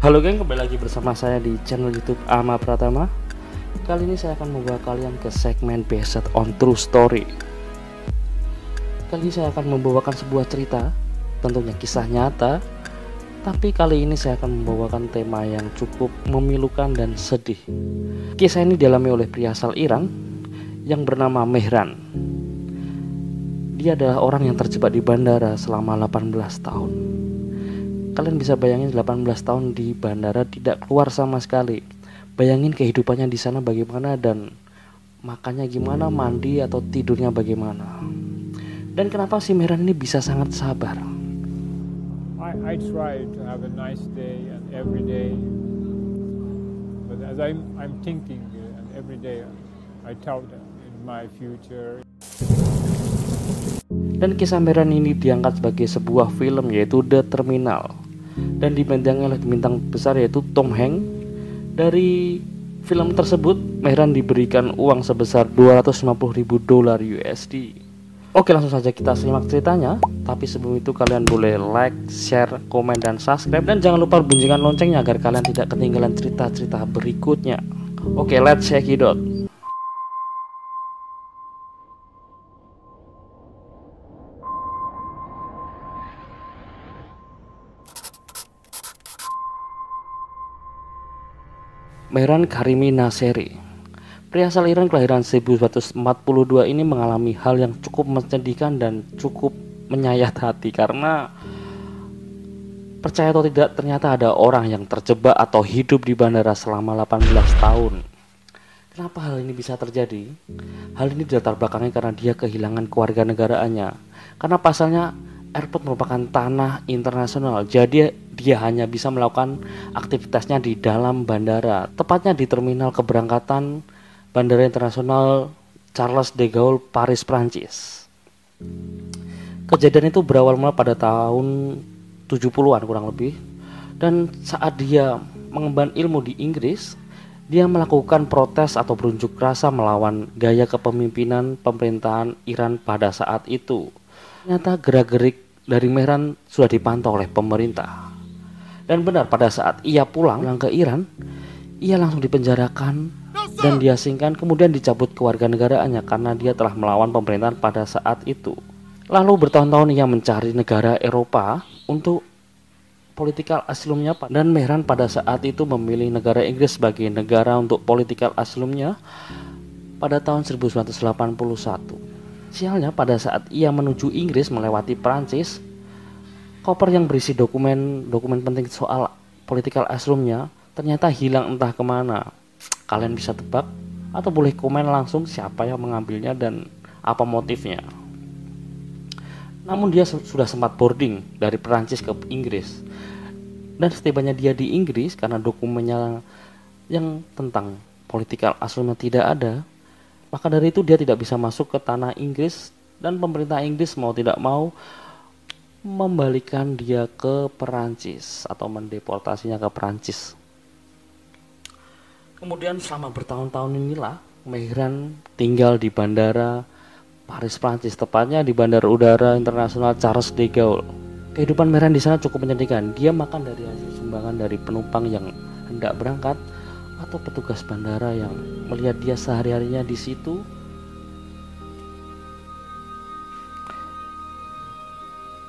Halo geng, kembali lagi bersama saya di channel YouTube Ama Pratama. Kali ini saya akan membawa kalian ke segmen Based on True Story. Kali ini saya akan membawakan sebuah cerita, tentunya kisah nyata, tapi kali ini saya akan membawakan tema yang cukup memilukan dan sedih. Kisah ini dialami oleh pria asal Iran yang bernama Mehran. Dia adalah orang yang terjebak di bandara selama 18 tahun. Kalian bisa bayangin 18 tahun di bandara tidak keluar sama sekali. Bayangin kehidupannya di sana bagaimana dan makannya gimana, mandi atau tidurnya bagaimana. Dan kenapa si Mehran ini bisa sangat sabar? I, I try to have a nice day and every day, but as I'm, I'm thinking uh, and every day I thought in my future. Dan kisah Mehran ini diangkat sebagai sebuah film yaitu The Terminal dan dibintangi oleh bintang besar yaitu Tom Hanks. Dari film tersebut Mehran diberikan uang sebesar 250 ribu dolar USD. Oke langsung saja kita simak ceritanya Tapi sebelum itu kalian boleh like, share, komen, dan subscribe Dan jangan lupa bunyikan loncengnya agar kalian tidak ketinggalan cerita-cerita berikutnya Oke let's check it out Mehran Karimi Naseri Pria asal Iran kelahiran 1942 ini mengalami hal yang cukup menyedihkan dan cukup menyayat hati karena percaya atau tidak ternyata ada orang yang terjebak atau hidup di bandara selama 18 tahun. Kenapa hal ini bisa terjadi? Hal ini dilatar belakangnya karena dia kehilangan keluarga negaraannya. Karena pasalnya airport merupakan tanah internasional, jadi dia hanya bisa melakukan aktivitasnya di dalam bandara, tepatnya di terminal keberangkatan Bandara Internasional Charles de Gaulle, Paris, Prancis. Kejadian itu berawal mula pada tahun 70-an kurang lebih. Dan saat dia mengemban ilmu di Inggris, dia melakukan protes atau berunjuk rasa melawan gaya kepemimpinan pemerintahan Iran pada saat itu. Ternyata gerak-gerik dari Mehran sudah dipantau oleh pemerintah. Dan benar pada saat ia pulang ke Iran, ia langsung dipenjarakan dan diasingkan kemudian dicabut kewarganegaraannya karena dia telah melawan pemerintahan pada saat itu. Lalu bertahun-tahun ia mencari negara Eropa untuk politikal asylumnya dan Mehran pada saat itu memilih negara Inggris sebagai negara untuk politikal asylumnya pada tahun 1981. Sialnya pada saat ia menuju Inggris melewati Prancis, koper yang berisi dokumen-dokumen penting soal politikal asylumnya ternyata hilang entah ke mana kalian bisa tebak atau boleh komen langsung siapa yang mengambilnya dan apa motifnya. Namun dia sudah sempat boarding dari Perancis ke Inggris. Dan setibanya dia di Inggris karena dokumennya yang tentang politikal aslinya tidak ada, maka dari itu dia tidak bisa masuk ke tanah Inggris dan pemerintah Inggris mau tidak mau membalikan dia ke Perancis atau mendeportasinya ke Perancis. Kemudian selama bertahun-tahun inilah Mehran tinggal di bandara Paris Prancis, tepatnya di Bandara Udara Internasional Charles de Gaulle. Kehidupan Mehran di sana cukup menyedihkan. Dia makan dari hasil sumbangan dari penumpang yang hendak berangkat atau petugas bandara yang melihat dia sehari-harinya di situ.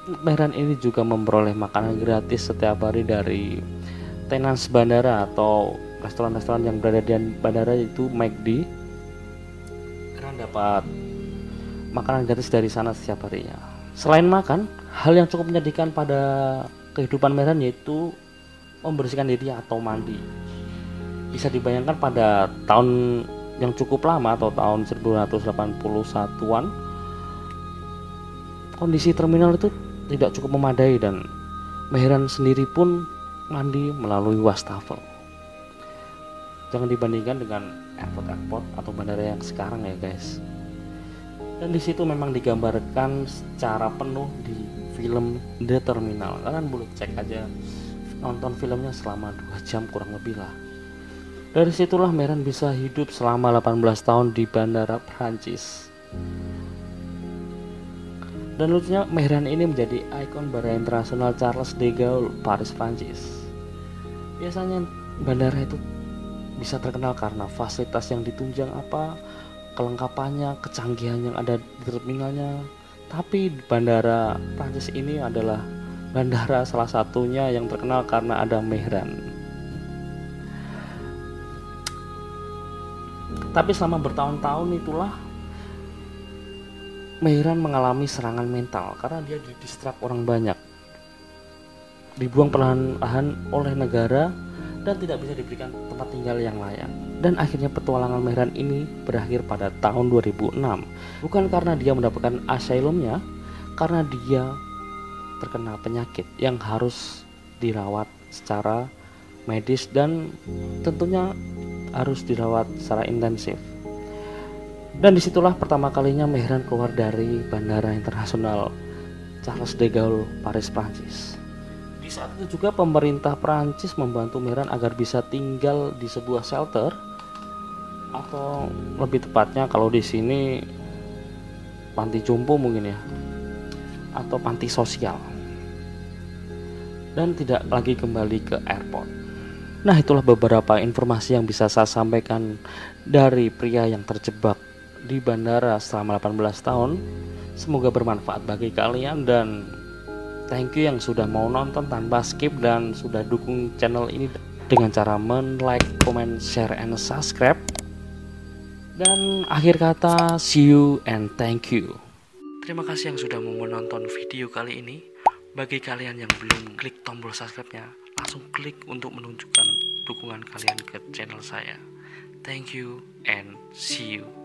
Mehran ini juga memperoleh makanan gratis setiap hari dari tenans bandara atau restoran-restoran yang berada di bandara itu McD karena dapat makanan gratis dari sana setiap harinya. Selain makan, hal yang cukup menyedihkan pada kehidupan Meran yaitu membersihkan diri atau mandi. Bisa dibayangkan pada tahun yang cukup lama atau tahun 1981-an kondisi terminal itu tidak cukup memadai dan Meheran sendiri pun mandi melalui wastafel. Jangan dibandingkan dengan airport-airport atau bandara yang sekarang ya guys. Dan di situ memang digambarkan secara penuh di film The Terminal. Kalian boleh cek aja nonton filmnya selama 2 jam kurang lebih lah. Dari situlah Meran bisa hidup selama 18 tahun di bandara Prancis dan lucunya Mehran ini menjadi ikon bandara internasional Charles de Gaulle Paris Prancis biasanya bandara itu bisa terkenal karena fasilitas yang ditunjang apa kelengkapannya kecanggihan yang ada di terminalnya tapi bandara Prancis ini adalah bandara salah satunya yang terkenal karena ada Mehran. Tapi selama bertahun-tahun itulah Mehran mengalami serangan mental karena dia didistrak orang banyak. Dibuang perlahan-lahan oleh negara dan tidak bisa diberikan tempat tinggal yang layak. Dan akhirnya petualangan Mehran ini berakhir pada tahun 2006. Bukan karena dia mendapatkan asylumnya, karena dia terkena penyakit yang harus dirawat secara medis dan tentunya harus dirawat secara intensif. Dan di situlah pertama kalinya Mehran keluar dari Bandara Internasional Charles de Gaulle, Paris, Prancis. Di saat itu juga pemerintah Prancis membantu Mehran agar bisa tinggal di sebuah shelter atau lebih tepatnya kalau di sini panti jompo mungkin ya atau panti sosial dan tidak lagi kembali ke airport. Nah, itulah beberapa informasi yang bisa saya sampaikan dari pria yang terjebak di bandara selama 18 tahun. Semoga bermanfaat bagi kalian dan thank you yang sudah mau nonton tanpa skip dan sudah dukung channel ini dengan cara men like, comment, share, and subscribe. Dan akhir kata, see you and thank you. Terima kasih yang sudah mau menonton video kali ini. Bagi kalian yang belum klik tombol subscribe-nya, langsung klik untuk menunjukkan dukungan kalian ke channel saya. Thank you and see you.